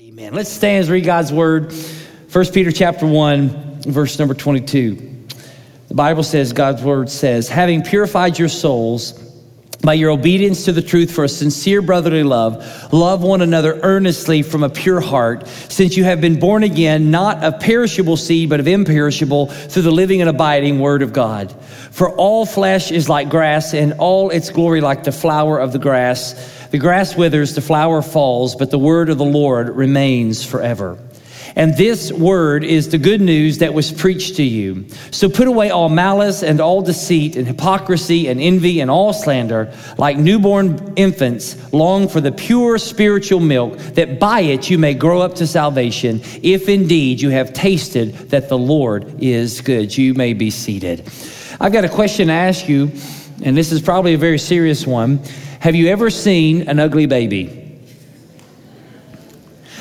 Amen. Let's stand and read God's word. 1 Peter chapter 1, verse number 22. The Bible says, God's word says, having purified your souls by your obedience to the truth for a sincere brotherly love, love one another earnestly from a pure heart, since you have been born again, not of perishable seed, but of imperishable, through the living and abiding word of God. For all flesh is like grass, and all its glory like the flower of the grass. The grass withers, the flower falls, but the word of the Lord remains forever. And this word is the good news that was preached to you. So put away all malice and all deceit and hypocrisy and envy and all slander. Like newborn infants, long for the pure spiritual milk, that by it you may grow up to salvation, if indeed you have tasted that the Lord is good. You may be seated. I've got a question to ask you, and this is probably a very serious one. Have you ever seen an ugly baby?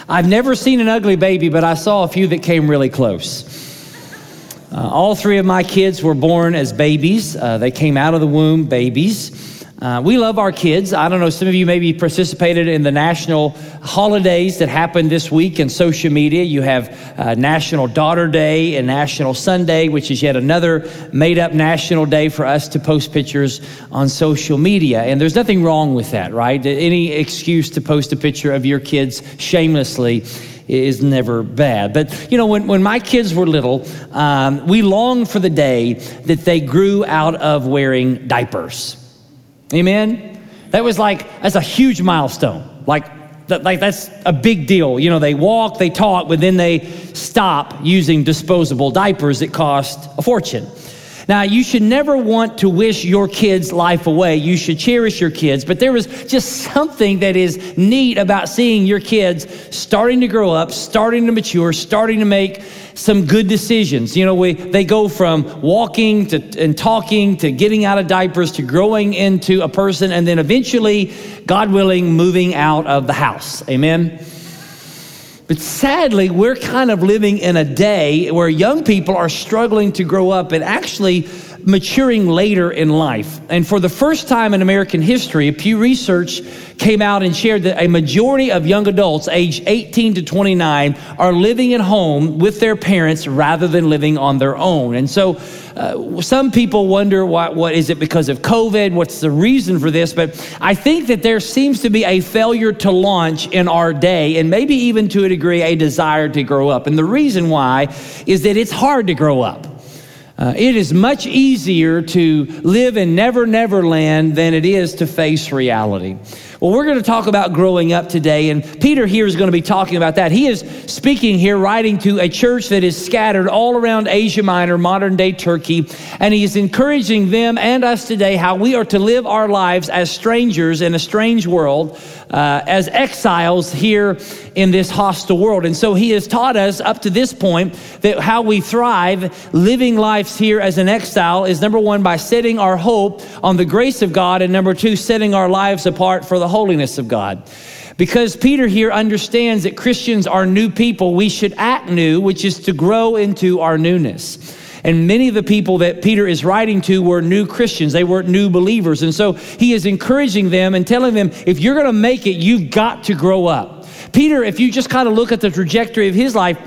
I've never seen an ugly baby, but I saw a few that came really close. Uh, all three of my kids were born as babies. Uh, they came out of the womb babies. Uh, we love our kids. I don't know, some of you maybe participated in the national holidays that happened this week in social media. You have uh, National Daughter Day and National Son Day, which is yet another made up national day for us to post pictures on social media. And there's nothing wrong with that, right? Any excuse to post a picture of your kids shamelessly is never bad. But, you know, when, when my kids were little, um, we longed for the day that they grew out of wearing diapers. Amen? That was like, that's a huge milestone. Like, that, like that's a big deal. You know, they walk, they talk, but then they stop using disposable diapers that cost a fortune. Now, you should never want to wish your kids' life away. You should cherish your kids. But there is just something that is neat about seeing your kids starting to grow up, starting to mature, starting to make some good decisions. You know, we, they go from walking to, and talking to getting out of diapers to growing into a person and then eventually, God willing, moving out of the house. Amen. But sadly, we're kind of living in a day where young people are struggling to grow up and actually maturing later in life. And for the first time in American history, Pew Research came out and shared that a majority of young adults aged 18 to 29 are living at home with their parents rather than living on their own. And so uh, some people wonder what, what is it because of COVID? What's the reason for this? But I think that there seems to be a failure to launch in our day, and maybe even to a degree, a desire to grow up. And the reason why is that it's hard to grow up. Uh, it is much easier to live in never, never land than it is to face reality. Well, we're going to talk about growing up today, and Peter here is going to be talking about that. He is speaking here, writing to a church that is scattered all around Asia Minor, modern day Turkey, and he is encouraging them and us today how we are to live our lives as strangers in a strange world, uh, as exiles here in this hostile world. And so he has taught us up to this point that how we thrive living lives here as an exile is number one, by setting our hope on the grace of God, and number two, setting our lives apart for the holiness of God. Because Peter here understands that Christians are new people, we should act new, which is to grow into our newness. And many of the people that Peter is writing to were new Christians. They weren't new believers. And so he is encouraging them and telling them, if you're going to make it, you've got to grow up. Peter, if you just kind of look at the trajectory of his life,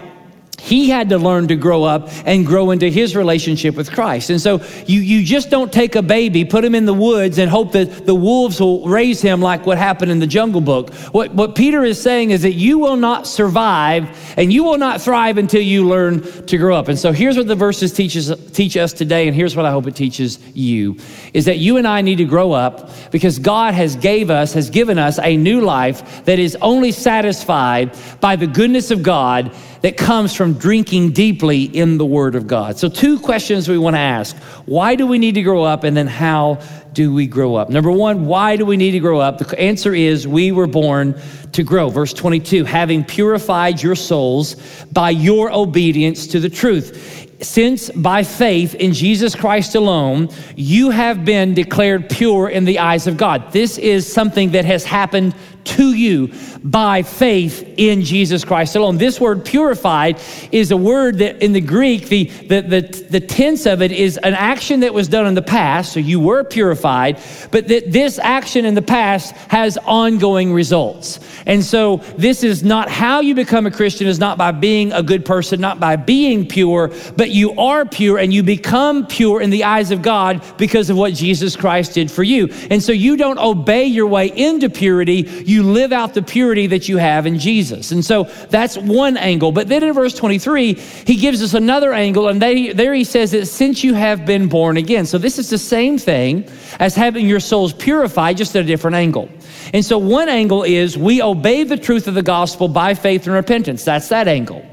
he had to learn to grow up and grow into his relationship with Christ. And so you, you just don't take a baby, put him in the woods, and hope that the wolves will raise him like what happened in the Jungle Book. What, what Peter is saying is that you will not survive and you will not thrive until you learn to grow up. And so here's what the verses teaches, teach us today, and here's what I hope it teaches you, is that you and I need to grow up because God has gave us, has given us a new life that is only satisfied by the goodness of God that comes from drinking deeply in the Word of God. So, two questions we want to ask Why do we need to grow up? And then, how do we grow up? Number one, why do we need to grow up? The answer is we were born to grow. Verse 22 having purified your souls by your obedience to the truth since by faith in Jesus Christ alone, you have been declared pure in the eyes of God. This is something that has happened to you by faith in Jesus Christ alone. This word purified is a word that in the Greek, the, the, the, the tense of it is an action that was done in the past. So you were purified but that this action in the past has ongoing results. And so this is not how you become a Christian, is not by being a good person, not by being pure, but you are pure and you become pure in the eyes of God because of what Jesus Christ did for you. And so you don't obey your way into purity, you live out the purity that you have in Jesus. And so that's one angle. But then in verse 23, he gives us another angle, and they, there he says that since you have been born again. So this is the same thing as having your souls purified, just at a different angle. And so one angle is we obey the truth of the gospel by faith and repentance. That's that angle.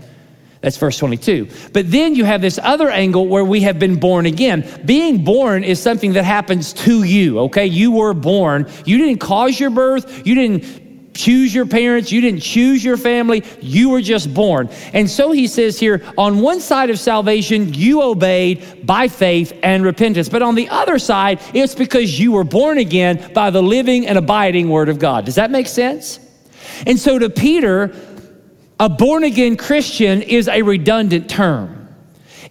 That's verse 22. But then you have this other angle where we have been born again. Being born is something that happens to you, okay? You were born. You didn't cause your birth. You didn't choose your parents, you didn't choose your family, you were just born. And so he says here on one side of salvation, you obeyed by faith and repentance. But on the other side, it's because you were born again by the living and abiding word of God. Does that make sense? And so to Peter, a born again Christian is a redundant term.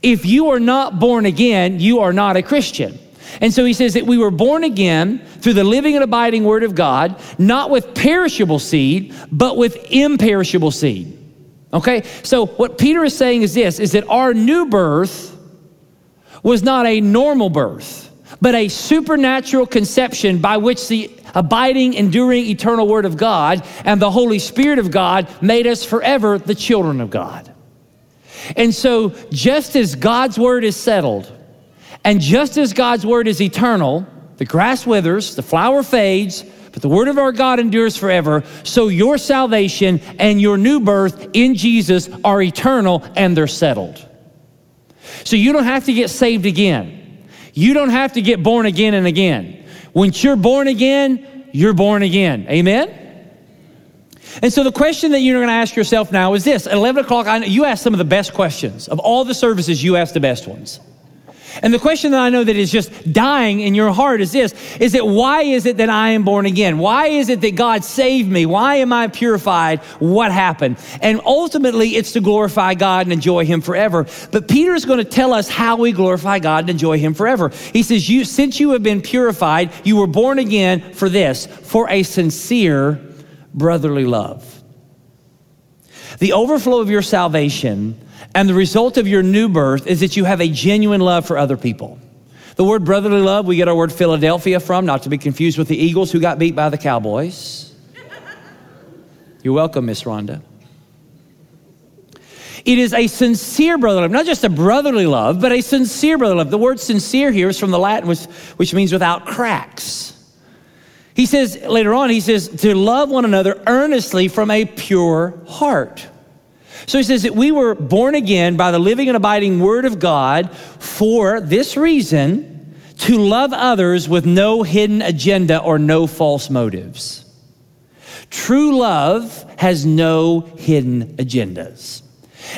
If you are not born again, you are not a Christian. And so he says that we were born again through the living and abiding word of God, not with perishable seed, but with imperishable seed. Okay? So what Peter is saying is this is that our new birth was not a normal birth, but a supernatural conception by which the abiding, enduring, eternal word of God and the Holy Spirit of God made us forever the children of God. And so just as God's word is settled, and just as God's word is eternal, the grass withers, the flower fades, but the word of our God endures forever. So your salvation and your new birth in Jesus are eternal and they're settled. So you don't have to get saved again. You don't have to get born again and again. Once you're born again, you're born again. Amen? And so the question that you're going to ask yourself now is this: At 11 o'clock, you asked some of the best questions of all the services. You asked the best ones. And the question that I know that is just dying in your heart is this is that why is it that I am born again? Why is it that God saved me? Why am I purified? What happened? And ultimately, it's to glorify God and enjoy Him forever. But Peter is going to tell us how we glorify God and enjoy Him forever. He says, you, Since you have been purified, you were born again for this, for a sincere brotherly love. The overflow of your salvation and the result of your new birth is that you have a genuine love for other people. The word brotherly love, we get our word Philadelphia from, not to be confused with the Eagles who got beat by the Cowboys. You're welcome, Miss Rhonda. It is a sincere brotherly love, not just a brotherly love, but a sincere brotherly love. The word sincere here is from the Latin, which, which means without cracks. He says later on, he says to love one another earnestly from a pure heart. So he says that we were born again by the living and abiding Word of God for this reason to love others with no hidden agenda or no false motives. True love has no hidden agendas.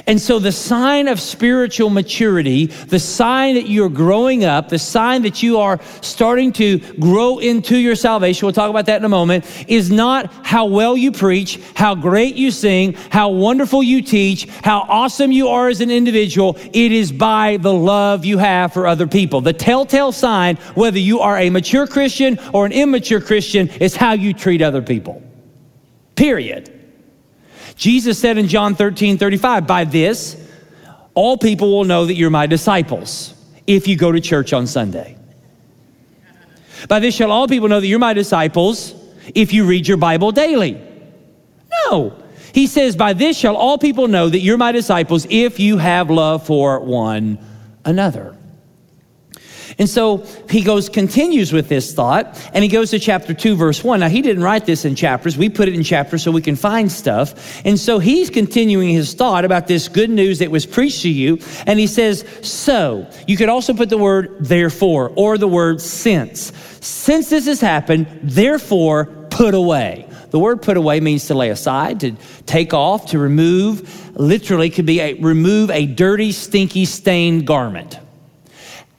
And so, the sign of spiritual maturity, the sign that you're growing up, the sign that you are starting to grow into your salvation, we'll talk about that in a moment, is not how well you preach, how great you sing, how wonderful you teach, how awesome you are as an individual. It is by the love you have for other people. The telltale sign, whether you are a mature Christian or an immature Christian, is how you treat other people. Period. Jesus said in John 13 35, By this, all people will know that you're my disciples if you go to church on Sunday. By this shall all people know that you're my disciples if you read your Bible daily. No. He says, By this shall all people know that you're my disciples if you have love for one another. And so he goes, continues with this thought, and he goes to chapter 2, verse 1. Now, he didn't write this in chapters. We put it in chapters so we can find stuff. And so he's continuing his thought about this good news that was preached to you. And he says, So, you could also put the word therefore or the word since. Since this has happened, therefore put away. The word put away means to lay aside, to take off, to remove. Literally, could be a, remove a dirty, stinky, stained garment.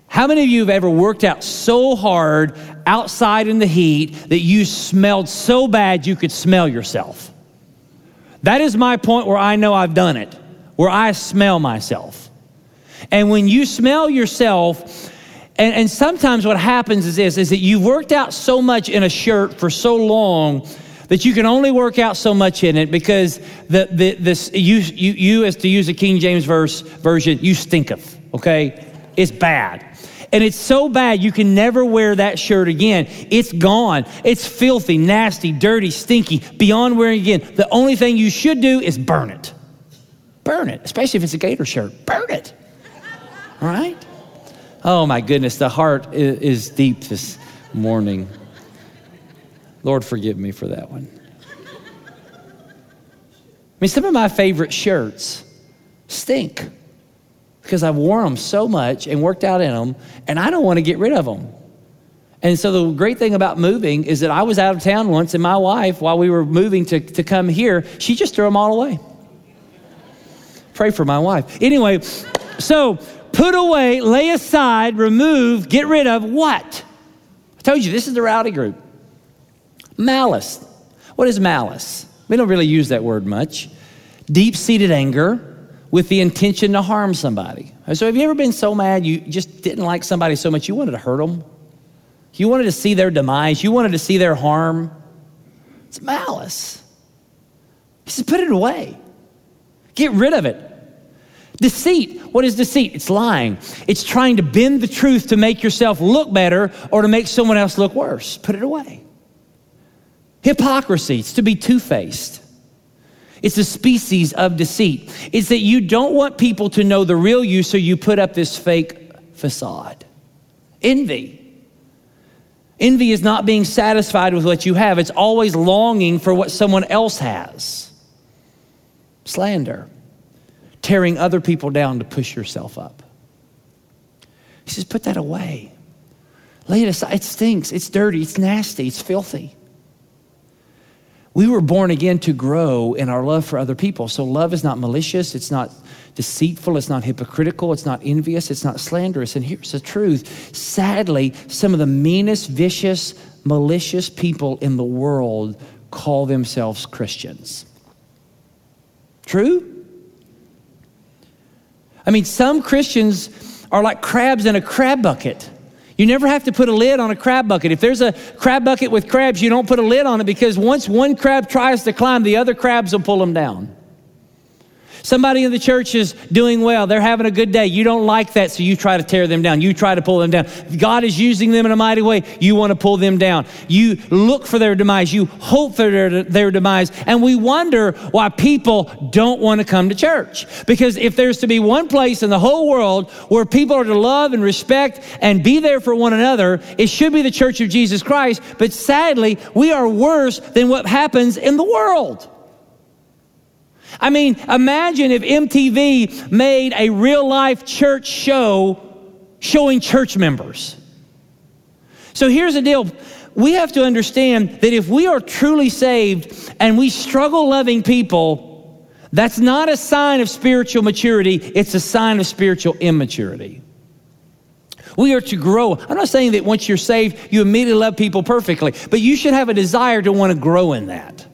How many of you have ever worked out so hard outside in the heat that you smelled so bad you could smell yourself? That is my point where I know I've done it, where I smell myself. And when you smell yourself, And, and sometimes what happens is this is that you've worked out so much in a shirt for so long that you can only work out so much in it because the, the, this, you, you, you, as to use a King James verse version, you stinketh, okay? It's bad. And it's so bad you can never wear that shirt again. It's gone. It's filthy, nasty, dirty, stinky, beyond wearing again. The only thing you should do is burn it. Burn it, especially if it's a gator shirt. Burn it. All right? Oh my goodness, the heart is deep this morning. Lord, forgive me for that one. I mean, some of my favorite shirts stink because I've worn them so much and worked out in them, and I don't want to get rid of them. And so the great thing about moving is that I was out of town once, and my wife, while we were moving to, to come here, she just threw them all away. Pray for my wife. Anyway, so put away, lay aside, remove, get rid of what? I told you, this is the rowdy group. Malice. What is malice? We don't really use that word much. Deep seated anger with the intention to harm somebody. So, have you ever been so mad you just didn't like somebody so much you wanted to hurt them? You wanted to see their demise, you wanted to see their harm? It's malice. He says, put it away, get rid of it. Deceit. What is deceit? It's lying. It's trying to bend the truth to make yourself look better or to make someone else look worse. Put it away. Hypocrisy, it's to be two faced. It's a species of deceit. It's that you don't want people to know the real you, so you put up this fake facade. Envy. Envy is not being satisfied with what you have, it's always longing for what someone else has. Slander. Tearing other people down to push yourself up. He says, put that away. Lay it aside. It stinks. It's dirty. It's nasty. It's filthy. We were born again to grow in our love for other people. So love is not malicious, it's not deceitful, it's not hypocritical, it's not envious, it's not slanderous. And here's the truth sadly, some of the meanest, vicious, malicious people in the world call themselves Christians. True? I mean, some Christians are like crabs in a crab bucket. You never have to put a lid on a crab bucket. If there's a crab bucket with crabs, you don't put a lid on it because once one crab tries to climb, the other crabs will pull them down. Somebody in the church is doing well. They're having a good day. You don't like that, so you try to tear them down. You try to pull them down. God is using them in a mighty way. You want to pull them down. You look for their demise. You hope for their, their demise. And we wonder why people don't want to come to church. Because if there's to be one place in the whole world where people are to love and respect and be there for one another, it should be the church of Jesus Christ. But sadly, we are worse than what happens in the world. I mean, imagine if MTV made a real life church show showing church members. So here's the deal. We have to understand that if we are truly saved and we struggle loving people, that's not a sign of spiritual maturity, it's a sign of spiritual immaturity. We are to grow. I'm not saying that once you're saved, you immediately love people perfectly, but you should have a desire to want to grow in that.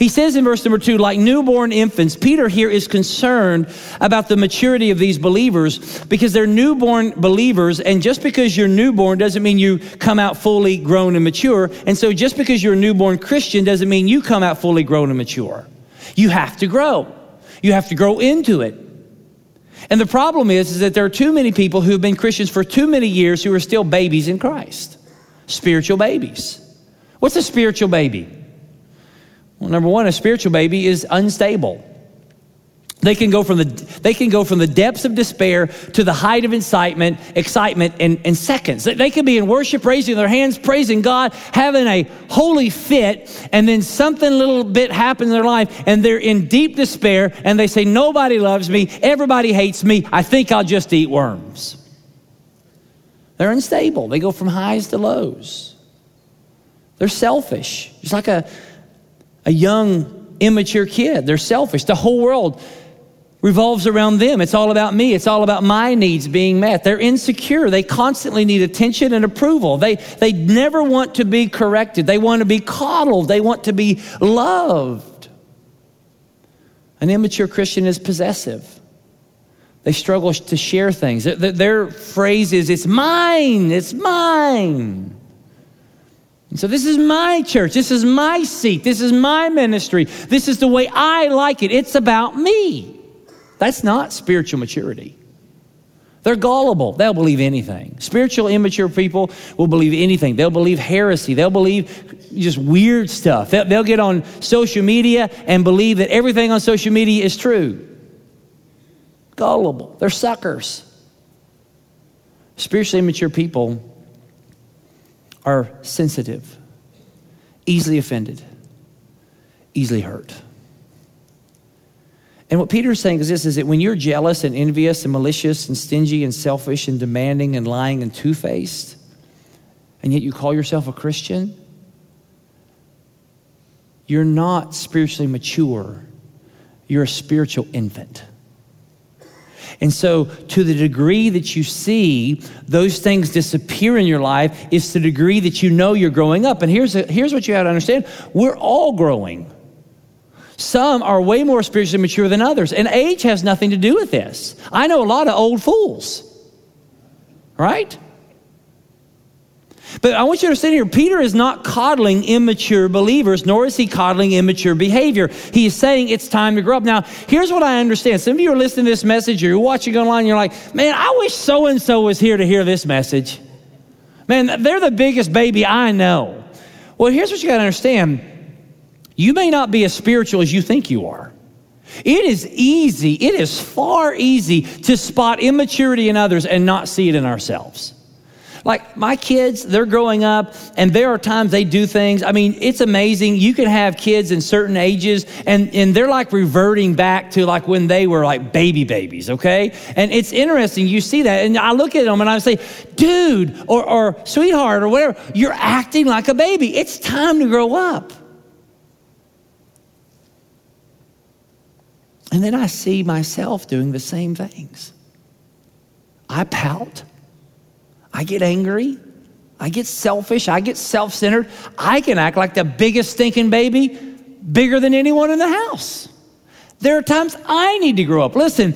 He says in verse number two, like newborn infants, Peter here is concerned about the maturity of these believers because they're newborn believers. And just because you're newborn doesn't mean you come out fully grown and mature. And so just because you're a newborn Christian doesn't mean you come out fully grown and mature. You have to grow. You have to grow into it. And the problem is, is that there are too many people who have been Christians for too many years who are still babies in Christ. Spiritual babies. What's a spiritual baby? Well, number one, a spiritual baby is unstable. They can go from the, they can go from the depths of despair to the height of excitement, excitement in, in seconds. They can be in worship, raising their hands, praising God, having a holy fit, and then something little bit happens in their life, and they're in deep despair, and they say, Nobody loves me, everybody hates me, I think I'll just eat worms. They're unstable. They go from highs to lows. They're selfish. It's like a a young, immature kid. They're selfish. The whole world revolves around them. It's all about me. It's all about my needs being met. They're insecure. They constantly need attention and approval. They, they never want to be corrected. They want to be coddled. They want to be loved. An immature Christian is possessive. They struggle to share things. Their, their phrase is, it's mine, it's mine. And so, this is my church. This is my seat. This is my ministry. This is the way I like it. It's about me. That's not spiritual maturity. They're gullible. They'll believe anything. Spiritual, immature people will believe anything. They'll believe heresy. They'll believe just weird stuff. They'll, they'll get on social media and believe that everything on social media is true. Gullible. They're suckers. Spiritually immature people are sensitive, easily offended, easily hurt. And what Peter is saying is this is that when you're jealous and envious and malicious and stingy and selfish and demanding and lying and two faced, and yet you call yourself a Christian, you're not spiritually mature. You're a spiritual infant. And so, to the degree that you see those things disappear in your life, is the degree that you know you're growing up. And here's, a, here's what you have to understand we're all growing. Some are way more spiritually mature than others, and age has nothing to do with this. I know a lot of old fools, right? But I want you to understand here Peter is not coddling immature believers, nor is he coddling immature behavior. He is saying it's time to grow up. Now, here's what I understand. Some of you are listening to this message, or you're watching online, and you're like, man, I wish so and so was here to hear this message. Man, they're the biggest baby I know. Well, here's what you got to understand you may not be as spiritual as you think you are. It is easy, it is far easy to spot immaturity in others and not see it in ourselves. Like my kids, they're growing up, and there are times they do things. I mean, it's amazing. You can have kids in certain ages, and, and they're like reverting back to like when they were like baby babies, okay? And it's interesting. You see that. And I look at them and I say, dude, or, or sweetheart, or whatever, you're acting like a baby. It's time to grow up. And then I see myself doing the same things. I pout. I get angry. I get selfish. I get self centered. I can act like the biggest stinking baby, bigger than anyone in the house. There are times I need to grow up. Listen,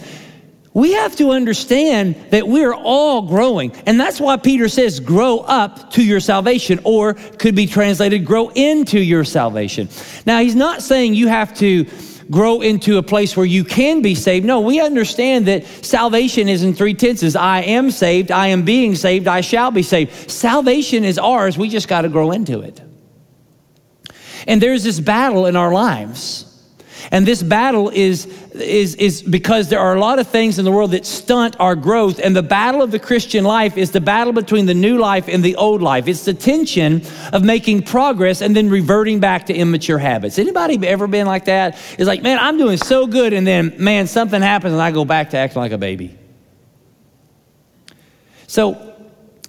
we have to understand that we're all growing. And that's why Peter says, grow up to your salvation, or could be translated, grow into your salvation. Now, he's not saying you have to grow into a place where you can be saved. No, we understand that salvation is in three tenses I am saved, I am being saved, I shall be saved. Salvation is ours, we just got to grow into it. And there's this battle in our lives. And this battle is, is, is because there are a lot of things in the world that stunt our growth. And the battle of the Christian life is the battle between the new life and the old life. It's the tension of making progress and then reverting back to immature habits. Anybody ever been like that? It's like, man, I'm doing so good. And then, man, something happens and I go back to acting like a baby. So,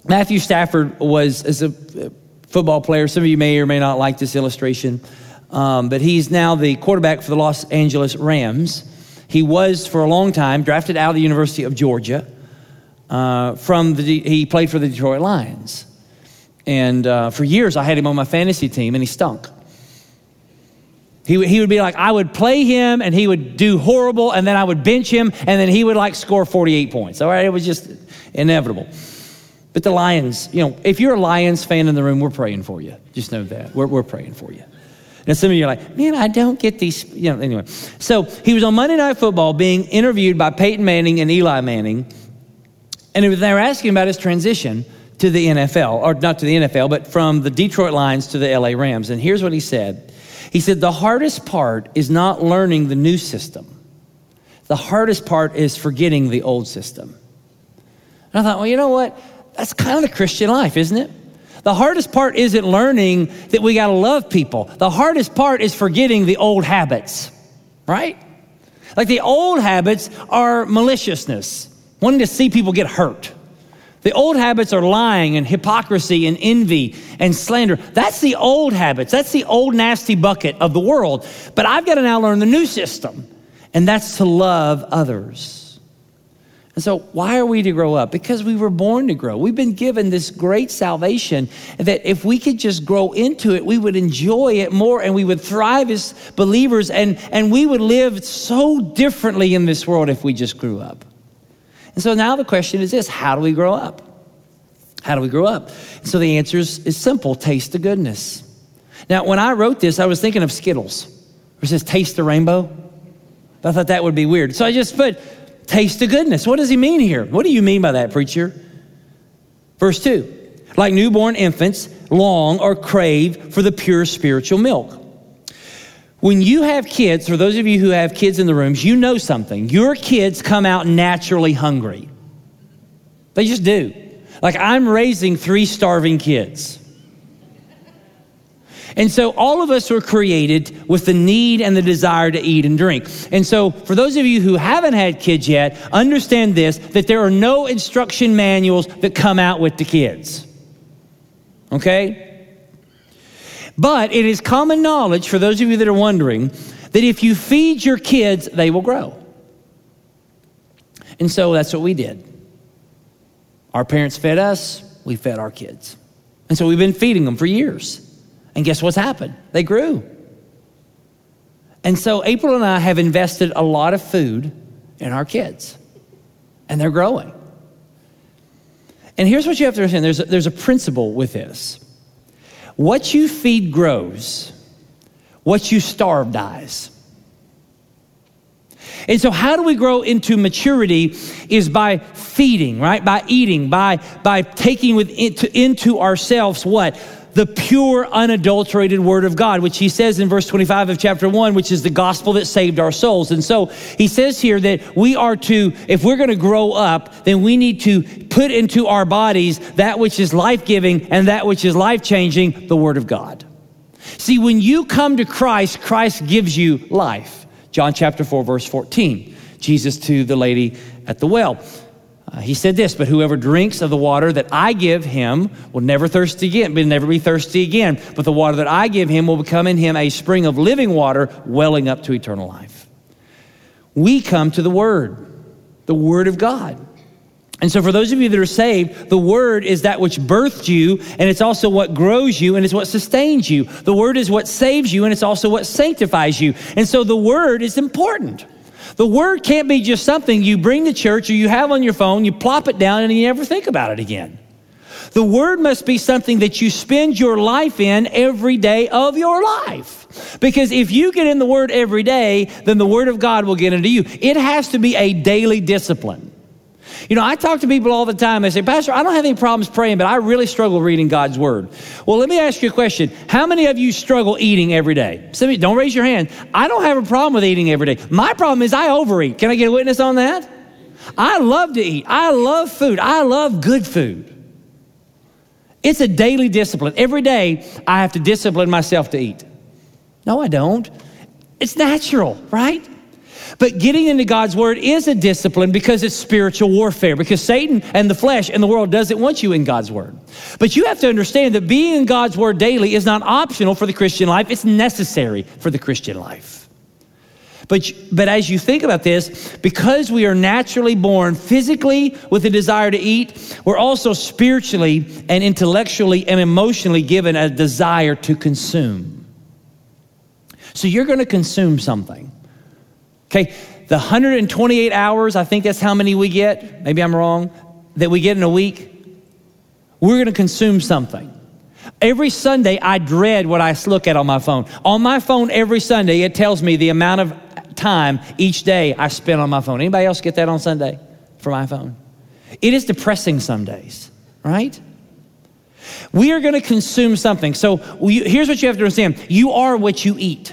Matthew Stafford was as a uh, football player. Some of you may or may not like this illustration. Um, but he's now the quarterback for the Los Angeles Rams. He was for a long time drafted out of the University of Georgia. Uh, from the, he played for the Detroit Lions. And uh, for years, I had him on my fantasy team, and he stunk. He, he would be like, I would play him, and he would do horrible, and then I would bench him, and then he would like score 48 points. All right, it was just inevitable. But the Lions, you know, if you're a Lions fan in the room, we're praying for you. Just know that. We're, we're praying for you. And some of you are like, man, I don't get these. You know, anyway. So he was on Monday Night Football being interviewed by Peyton Manning and Eli Manning. And they were asking about his transition to the NFL, or not to the NFL, but from the Detroit Lions to the LA Rams. And here's what he said He said, The hardest part is not learning the new system, the hardest part is forgetting the old system. And I thought, well, you know what? That's kind of the Christian life, isn't it? The hardest part isn't learning that we got to love people. The hardest part is forgetting the old habits, right? Like the old habits are maliciousness, wanting to see people get hurt. The old habits are lying and hypocrisy and envy and slander. That's the old habits. That's the old nasty bucket of the world. But I've got to now learn the new system, and that's to love others. And so, why are we to grow up? Because we were born to grow. We've been given this great salvation that if we could just grow into it, we would enjoy it more and we would thrive as believers and, and we would live so differently in this world if we just grew up. And so now the question is this how do we grow up? How do we grow up? So the answer is, is simple taste the goodness. Now, when I wrote this, I was thinking of Skittles, where it says taste the rainbow. I thought that would be weird. So I just put taste the goodness. What does he mean here? What do you mean by that, preacher? Verse 2 like newborn infants, long or crave for the pure spiritual milk. When you have kids, for those of you who have kids in the rooms, you know something. Your kids come out naturally hungry. They just do. Like I'm raising three starving kids. And so all of us were created with the need and the desire to eat and drink. And so for those of you who haven't had kids yet, understand this that there are no instruction manuals that come out with the kids. Okay? But it is common knowledge for those of you that are wondering that if you feed your kids, they will grow. And so that's what we did. Our parents fed us, we fed our kids. And so we've been feeding them for years. And guess what's happened? They grew. And so April and I have invested a lot of food in our kids, and they're growing. And here's what you have to understand there's a, there's a principle with this what you feed grows, what you starve dies. And so, how do we grow into maturity is by feeding, right? By eating, by, by taking with into, into ourselves what? The pure, unadulterated Word of God, which he says in verse 25 of chapter 1, which is the gospel that saved our souls. And so he says here that we are to, if we're going to grow up, then we need to put into our bodies that which is life giving and that which is life changing, the Word of God. See, when you come to Christ, Christ gives you life. John chapter 4, verse 14. Jesus to the lady at the well. Uh, he said this, but whoever drinks of the water that I give him will never thirst again, will never be thirsty again. But the water that I give him will become in him a spring of living water welling up to eternal life. We come to the Word, the Word of God. And so, for those of you that are saved, the Word is that which birthed you, and it's also what grows you, and it's what sustains you. The Word is what saves you, and it's also what sanctifies you. And so, the Word is important. The word can't be just something you bring to church or you have on your phone, you plop it down, and you never think about it again. The word must be something that you spend your life in every day of your life. Because if you get in the word every day, then the word of God will get into you. It has to be a daily discipline. You know, I talk to people all the time. They say, Pastor, I don't have any problems praying, but I really struggle reading God's word. Well, let me ask you a question. How many of you struggle eating every day? Some you, don't raise your hand. I don't have a problem with eating every day. My problem is I overeat. Can I get a witness on that? I love to eat. I love food. I love good food. It's a daily discipline. Every day, I have to discipline myself to eat. No, I don't. It's natural, right? But getting into God's word is a discipline because it's spiritual warfare, because Satan and the flesh and the world doesn't want you in God's word. But you have to understand that being in God's word daily is not optional for the Christian life, it's necessary for the Christian life. But, but as you think about this, because we are naturally born physically with a desire to eat, we're also spiritually and intellectually and emotionally given a desire to consume. So you're going to consume something. Okay, the 128 hours, I think that's how many we get, maybe I'm wrong, that we get in a week, we're gonna consume something. Every Sunday, I dread what I look at on my phone. On my phone, every Sunday, it tells me the amount of time each day I spend on my phone. Anybody else get that on Sunday for my phone? It is depressing some days, right? We are going to consume something. So we, here's what you have to understand you are what you eat.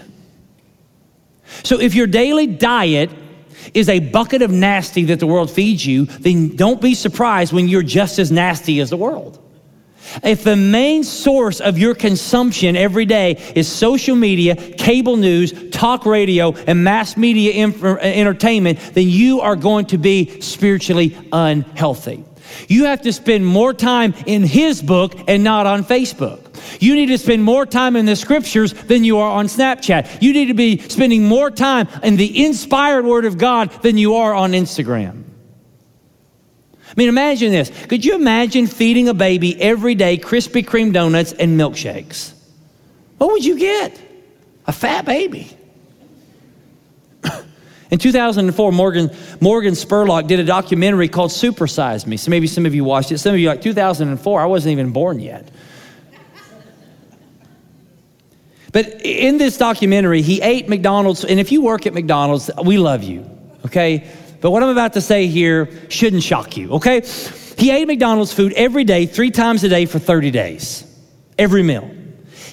So if your daily diet is a bucket of nasty that the world feeds you, then don't be surprised when you're just as nasty as the world. If the main source of your consumption every day is social media, cable news, talk radio, and mass media inf- uh, entertainment, then you are going to be spiritually unhealthy. You have to spend more time in His book and not on Facebook. You need to spend more time in the scriptures than you are on Snapchat. You need to be spending more time in the inspired Word of God than you are on Instagram. I mean, imagine this. Could you imagine feeding a baby every day Krispy Kreme donuts and milkshakes? What would you get? A fat baby. In 2004, Morgan, Morgan Spurlock did a documentary called Supersize Me. So maybe some of you watched it. Some of you like 2004, I wasn't even born yet. But in this documentary, he ate McDonald's. And if you work at McDonald's, we love you, okay? But what I'm about to say here shouldn't shock you, okay? He ate McDonald's food every day, three times a day for 30 days, every meal.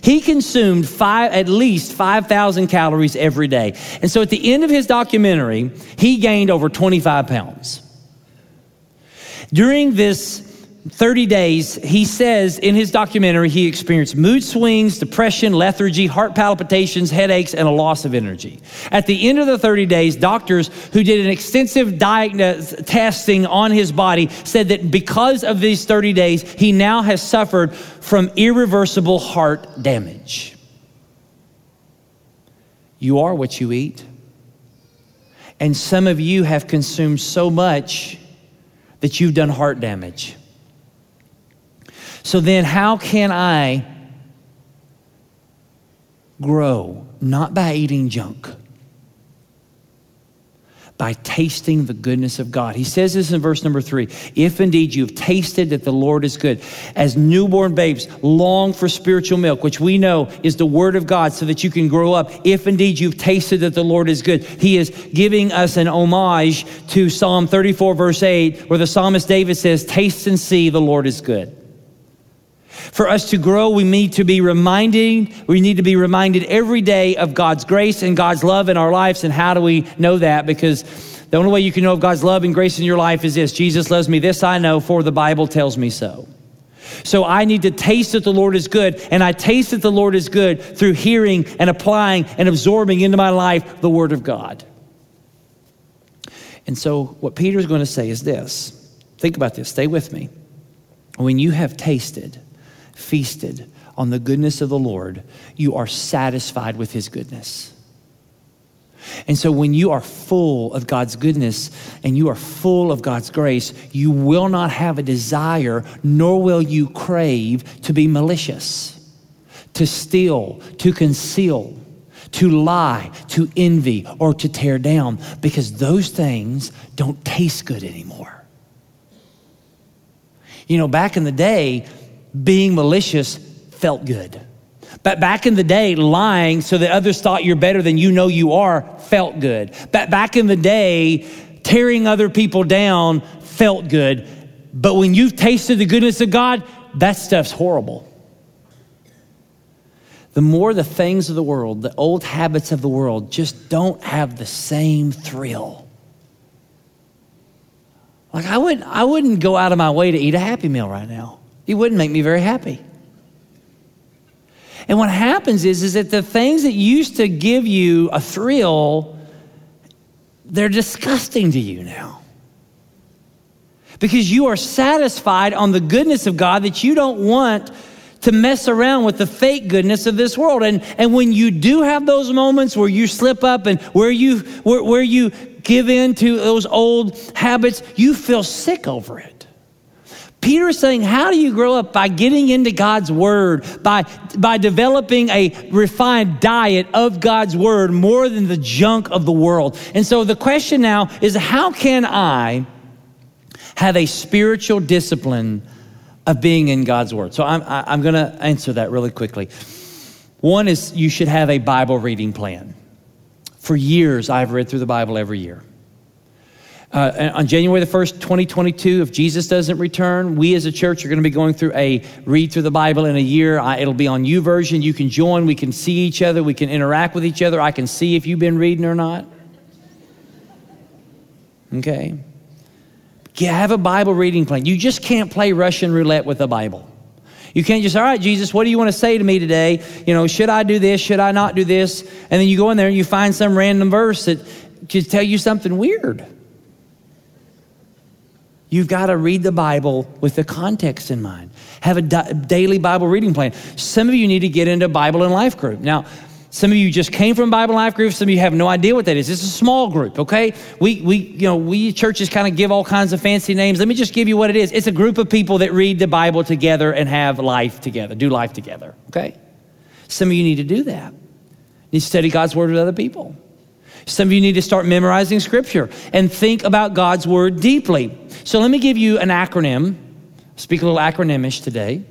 He consumed five, at least 5,000 calories every day. And so at the end of his documentary, he gained over 25 pounds. During this 30 days, he says in his documentary, he experienced mood swings, depression, lethargy, heart palpitations, headaches, and a loss of energy. At the end of the 30 days, doctors who did an extensive diagnosis, testing on his body said that because of these 30 days, he now has suffered from irreversible heart damage. You are what you eat. And some of you have consumed so much that you've done heart damage. So then, how can I grow? Not by eating junk, by tasting the goodness of God. He says this in verse number three If indeed you've tasted that the Lord is good, as newborn babes long for spiritual milk, which we know is the word of God, so that you can grow up. If indeed you've tasted that the Lord is good, He is giving us an homage to Psalm 34, verse 8, where the psalmist David says, Taste and see the Lord is good. For us to grow, we need to be reminding, we need to be reminded every day of God's grace and God's love in our lives. And how do we know that? Because the only way you can know of God's love and grace in your life is this Jesus loves me. This I know, for the Bible tells me so. So I need to taste that the Lord is good, and I taste that the Lord is good through hearing and applying and absorbing into my life the Word of God. And so, what Peter's going to say is this think about this, stay with me. When you have tasted, feasted on the goodness of the Lord, you are satisfied with his goodness. And so, when you are full of God's goodness and you are full of God's grace, you will not have a desire, nor will you crave to be malicious, to steal, to conceal, to lie, to envy, or to tear down, because those things don't taste good anymore. You know, back in the day, being malicious felt good. But back in the day, lying so that others thought you're better than you know you are felt good. But back in the day, tearing other people down felt good. But when you've tasted the goodness of God, that stuff's horrible. The more the things of the world, the old habits of the world, just don't have the same thrill. Like I wouldn't, I wouldn't go out of my way to eat a Happy Meal right now. He wouldn't make me very happy. And what happens is, is that the things that used to give you a thrill, they're disgusting to you now. Because you are satisfied on the goodness of God that you don't want to mess around with the fake goodness of this world. And, and when you do have those moments where you slip up and where you, where, where you give in to those old habits, you feel sick over it. Peter is saying, How do you grow up? By getting into God's word, by, by developing a refined diet of God's word more than the junk of the world. And so the question now is, How can I have a spiritual discipline of being in God's word? So I'm, I'm going to answer that really quickly. One is you should have a Bible reading plan. For years, I've read through the Bible every year. Uh, on January the 1st, 2022, if Jesus doesn't return, we as a church are going to be going through a read through the Bible in a year. I, it'll be on YouVersion. You can join. We can see each other. We can interact with each other. I can see if you've been reading or not. Okay. Yeah, Have a Bible reading plan. You just can't play Russian roulette with the Bible. You can't just, all right, Jesus, what do you want to say to me today? You know, should I do this? Should I not do this? And then you go in there and you find some random verse that just tell you something weird. You've got to read the Bible with the context in mind. Have a daily Bible reading plan. Some of you need to get into Bible and Life group. Now, some of you just came from Bible Life group. Some of you have no idea what that is. It's a small group, okay? We, we, you know, we churches kind of give all kinds of fancy names. Let me just give you what it is. It's a group of people that read the Bible together and have life together, do life together, okay? Some of you need to do that. You need to study God's word with other people. Some of you need to start memorizing scripture and think about God's word deeply. So let me give you an acronym, speak a little acronymish today,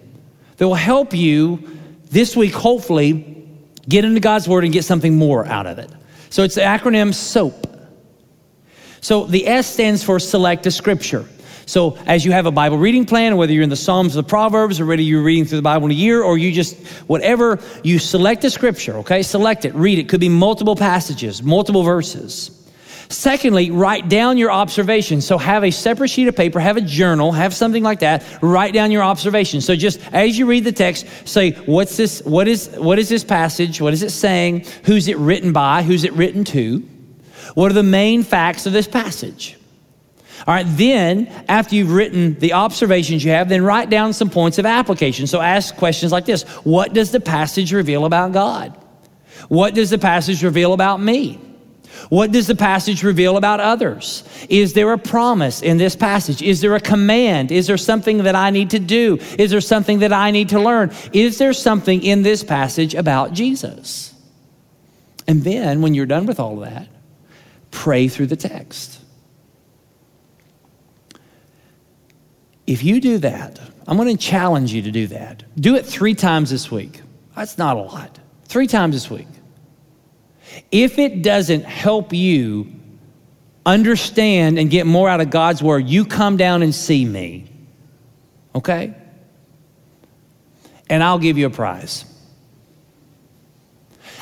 that will help you this week, hopefully, get into God's word and get something more out of it. So it's the acronym SOAP. So the S stands for select a scripture. So as you have a Bible reading plan, whether you're in the Psalms or the Proverbs, or whether you're reading through the Bible in a year, or you just, whatever, you select a scripture, okay? Select it, read it. Could be multiple passages, multiple verses. Secondly, write down your observations. So have a separate sheet of paper, have a journal, have something like that. Write down your observations. So just as you read the text, say, what's this, what is, what is this passage? What is it saying? Who's it written by? Who's it written to? What are the main facts of this passage? All right, then after you've written the observations you have, then write down some points of application. So ask questions like this What does the passage reveal about God? What does the passage reveal about me? What does the passage reveal about others? Is there a promise in this passage? Is there a command? Is there something that I need to do? Is there something that I need to learn? Is there something in this passage about Jesus? And then, when you're done with all of that, pray through the text. If you do that, I'm going to challenge you to do that. Do it three times this week. That's not a lot. Three times this week. If it doesn't help you understand and get more out of God's word, you come down and see me. Okay? And I'll give you a prize.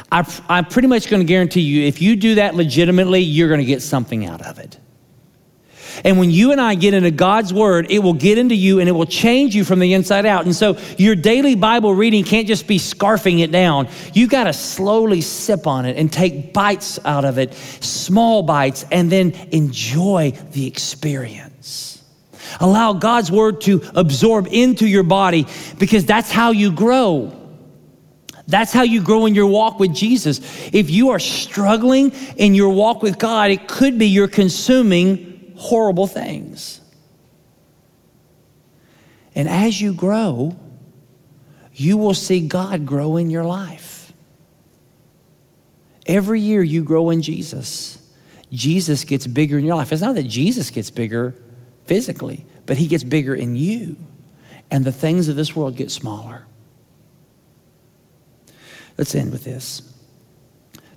I, am pretty much going to guarantee you if you do that legitimately, you're going to get something out of it. And when you and I get into God's word, it will get into you and it will change you from the inside out. And so your daily Bible reading can't just be scarfing it down. You got to slowly sip on it and take bites out of it, small bites, and then enjoy the experience. Allow God's word to absorb into your body because that's how you grow. That's how you grow in your walk with Jesus. If you are struggling in your walk with God, it could be you're consuming horrible things. And as you grow, you will see God grow in your life. Every year you grow in Jesus, Jesus gets bigger in your life. It's not that Jesus gets bigger physically, but he gets bigger in you. And the things of this world get smaller. Let's end with this.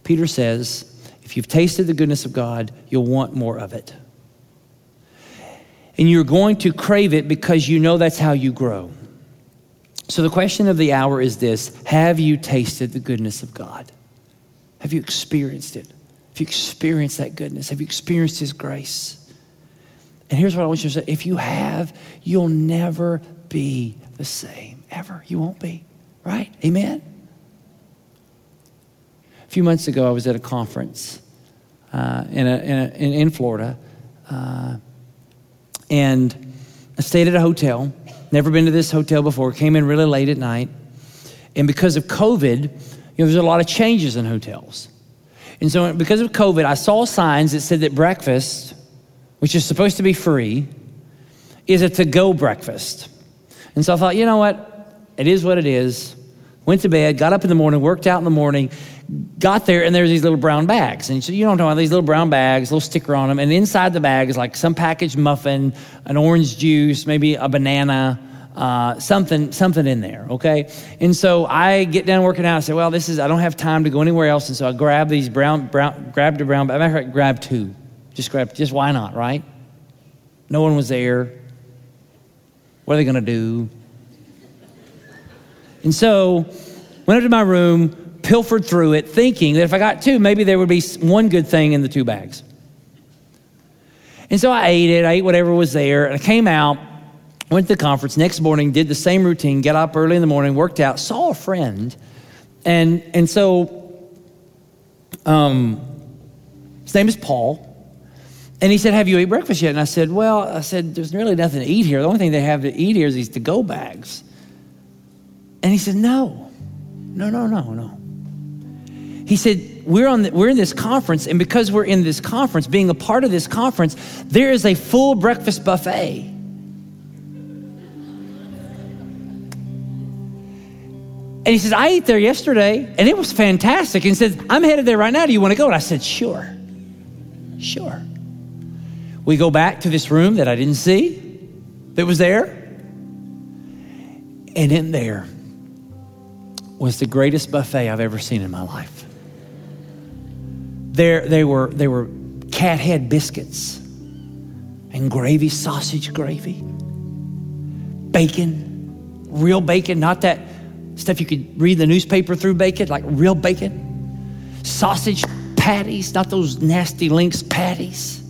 Peter says, if you've tasted the goodness of God, you'll want more of it and you're going to crave it because you know that's how you grow. So, the question of the hour is this Have you tasted the goodness of God? Have you experienced it? Have you experienced that goodness? Have you experienced His grace? And here's what I want you to say if you have, you'll never be the same, ever. You won't be, right? Amen? A few months ago, I was at a conference uh, in, a, in, a, in, Florida. Uh, and I stayed at a hotel. Never been to this hotel before. Came in really late at night. And because of COVID, you know, there's a lot of changes in hotels. And so, because of COVID, I saw signs that said that breakfast, which is supposed to be free, is a to go breakfast. And so I thought, you know what? It is what it is. Went to bed, got up in the morning, worked out in the morning, got there and there's these little brown bags. And you know what I'm about, these little brown bags, little sticker on them. And inside the bag is like some packaged muffin, an orange juice, maybe a banana, uh, something, something in there, okay? And so I get down working out. I say, well, this is, I don't have time to go anywhere else. And so I grab these brown, brown grabbed a brown. Matter of grab two. Just grab, just why not, right? No one was there. What are they to do? And so went up to my room, pilfered through it, thinking that if I got two, maybe there would be one good thing in the two bags. And so I ate it, I ate whatever was there, and I came out, went to the conference, next morning, did the same routine, got up early in the morning, worked out, saw a friend, and, and so um, his name is Paul. And he said, Have you ate breakfast yet? And I said, Well, I said, There's really nothing to eat here. The only thing they have to eat here is these to go bags. And he said, No, no, no, no, no. He said, we're, on the, we're in this conference, and because we're in this conference, being a part of this conference, there is a full breakfast buffet. And he says, I ate there yesterday, and it was fantastic. And he says, I'm headed there right now. Do you want to go? And I said, Sure. Sure. We go back to this room that I didn't see, that was there. And in there was the greatest buffet I've ever seen in my life. There, they were, they were cat head biscuits and gravy, sausage gravy, bacon, real bacon, not that stuff you could read the newspaper through bacon, like real bacon, sausage patties, not those nasty Lynx patties.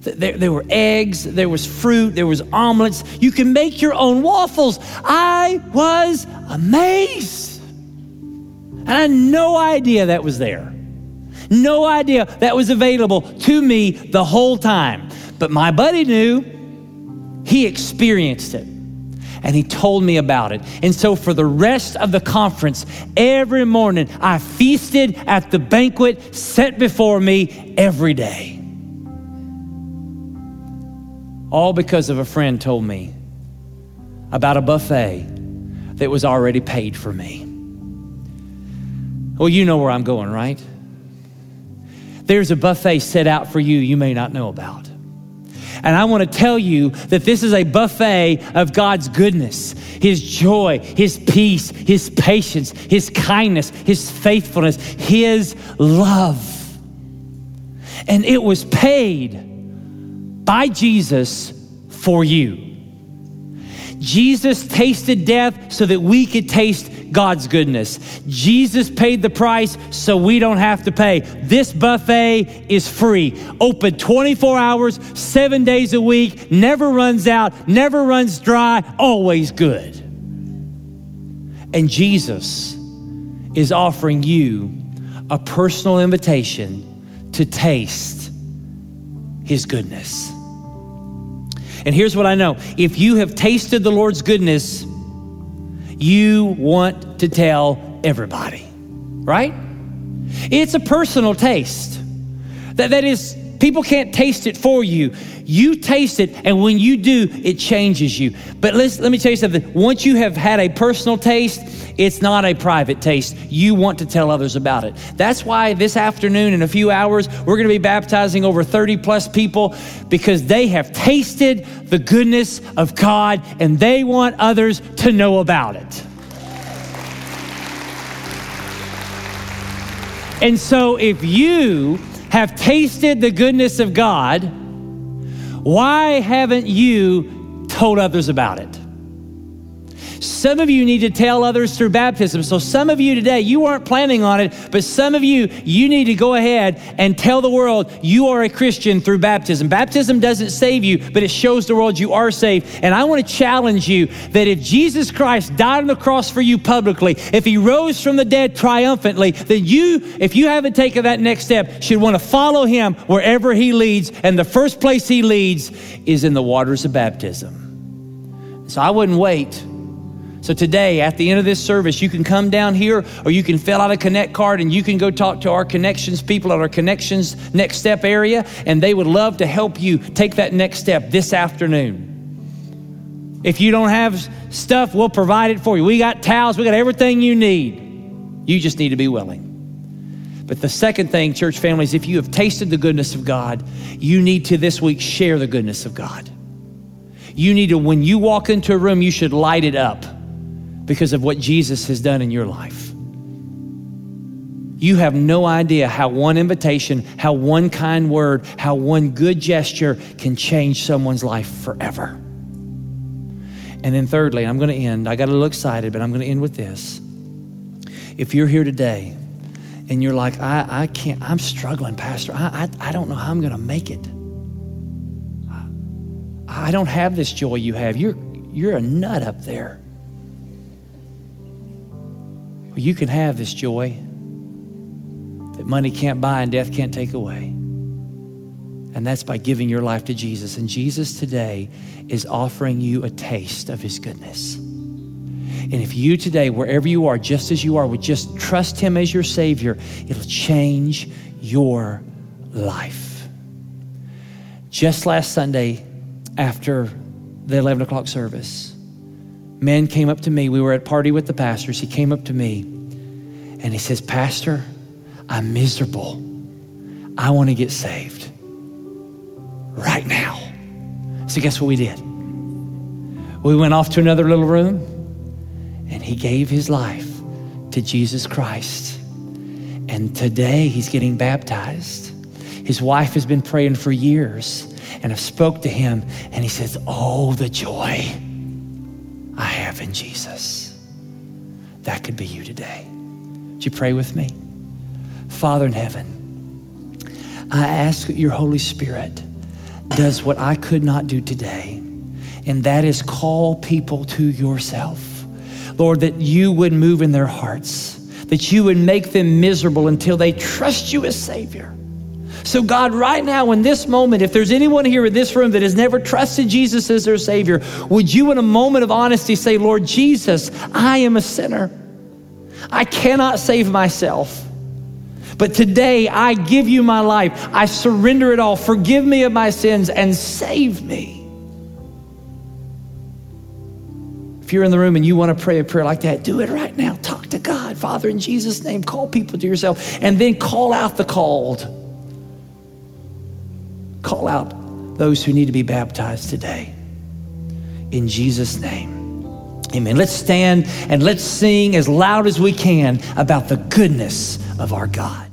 There, there, were eggs, there was fruit, there was omelets. You can make your own waffles. I was amazed. And I had no idea that was there. No idea that was available to me the whole time. But my buddy knew, he experienced it. And he told me about it. And so, for the rest of the conference, every morning I feasted at the banquet set before me every day. All because of a friend told me about a buffet that was already paid for me. Well, you know where I'm going, right? There's a buffet set out for you you may not know about. And I want to tell you that this is a buffet of God's goodness, His joy, His peace, His patience, His kindness, His faithfulness, His love. And it was paid by Jesus for you. Jesus tasted death so that we could taste God's goodness. Jesus paid the price so we don't have to pay. This buffet is free, open 24 hours, seven days a week, never runs out, never runs dry, always good. And Jesus is offering you a personal invitation to taste his goodness. And here's what I know if you have tasted the Lord's goodness, you want to tell everybody, right? It's a personal taste. That, that is, people can't taste it for you. You taste it, and when you do, it changes you. But let's, let me tell you something. Once you have had a personal taste, it's not a private taste. You want to tell others about it. That's why this afternoon, in a few hours, we're going to be baptizing over 30 plus people because they have tasted the goodness of God and they want others to know about it. And so, if you have tasted the goodness of God, why haven't you told others about it? Some of you need to tell others through baptism. So, some of you today, you weren't planning on it, but some of you, you need to go ahead and tell the world you are a Christian through baptism. Baptism doesn't save you, but it shows the world you are saved. And I want to challenge you that if Jesus Christ died on the cross for you publicly, if he rose from the dead triumphantly, then you, if you haven't taken that next step, should want to follow him wherever he leads. And the first place he leads is in the waters of baptism. So I wouldn't wait so today, at the end of this service, you can come down here or you can fill out a connect card and you can go talk to our connections people at our connections next step area, and they would love to help you take that next step this afternoon. If you don't have stuff, we'll provide it for you. We got towels, we got everything you need. You just need to be willing. But the second thing, church families, if you have tasted the goodness of God, you need to this week share the goodness of God. You need to, when you walk into a room, you should light it up because of what Jesus has done in your life. You have no idea how one invitation, how one kind word, how one good gesture can change someone's life forever. And then, thirdly, I'm going to end. I got a little excited, but I'm going to end with this. If you're here today and you're like, I, I can't, I'm struggling, Pastor. I, I, I don't know how I'm going to make it. I don't have this joy you have. You're, you're a nut up there you can have this joy that money can't buy and death can't take away. And that's by giving your life to Jesus. And Jesus today is offering you a taste of his goodness. And if you today, wherever you are, just as you are, would just trust him as your Savior, it'll change your life. Just last Sunday, after the 11 o'clock service, man came up to me. We were at party with the pastors. He came up to me and he says, Pastor, I'm miserable. I want to get saved right now. So, guess what we did? We went off to another little room and he gave his life to Jesus Christ. And today he's getting baptized. His wife has been praying for years and I've spoke to him and he says, "Oh, the joy I have in Jesus." That could be you today. Would you pray with me? Father in heaven, I ask that your Holy Spirit does what I could not do today, and that is call people to yourself. Lord, that you would move in their hearts, that you would make them miserable until they trust you as Savior. So, God, right now in this moment, if there's anyone here in this room that has never trusted Jesus as their Savior, would you, in a moment of honesty, say, Lord Jesus, I am a sinner. I cannot save myself. But today I give you my life. I surrender it all. Forgive me of my sins and save me. If you're in the room and you want to pray a prayer like that, do it right now. Talk to God. Father, in Jesus' name, call people to yourself and then call out the called. Call out those who need to be baptized today. In Jesus' name. Amen. Let's stand and let's sing as loud as we can about the goodness of our God.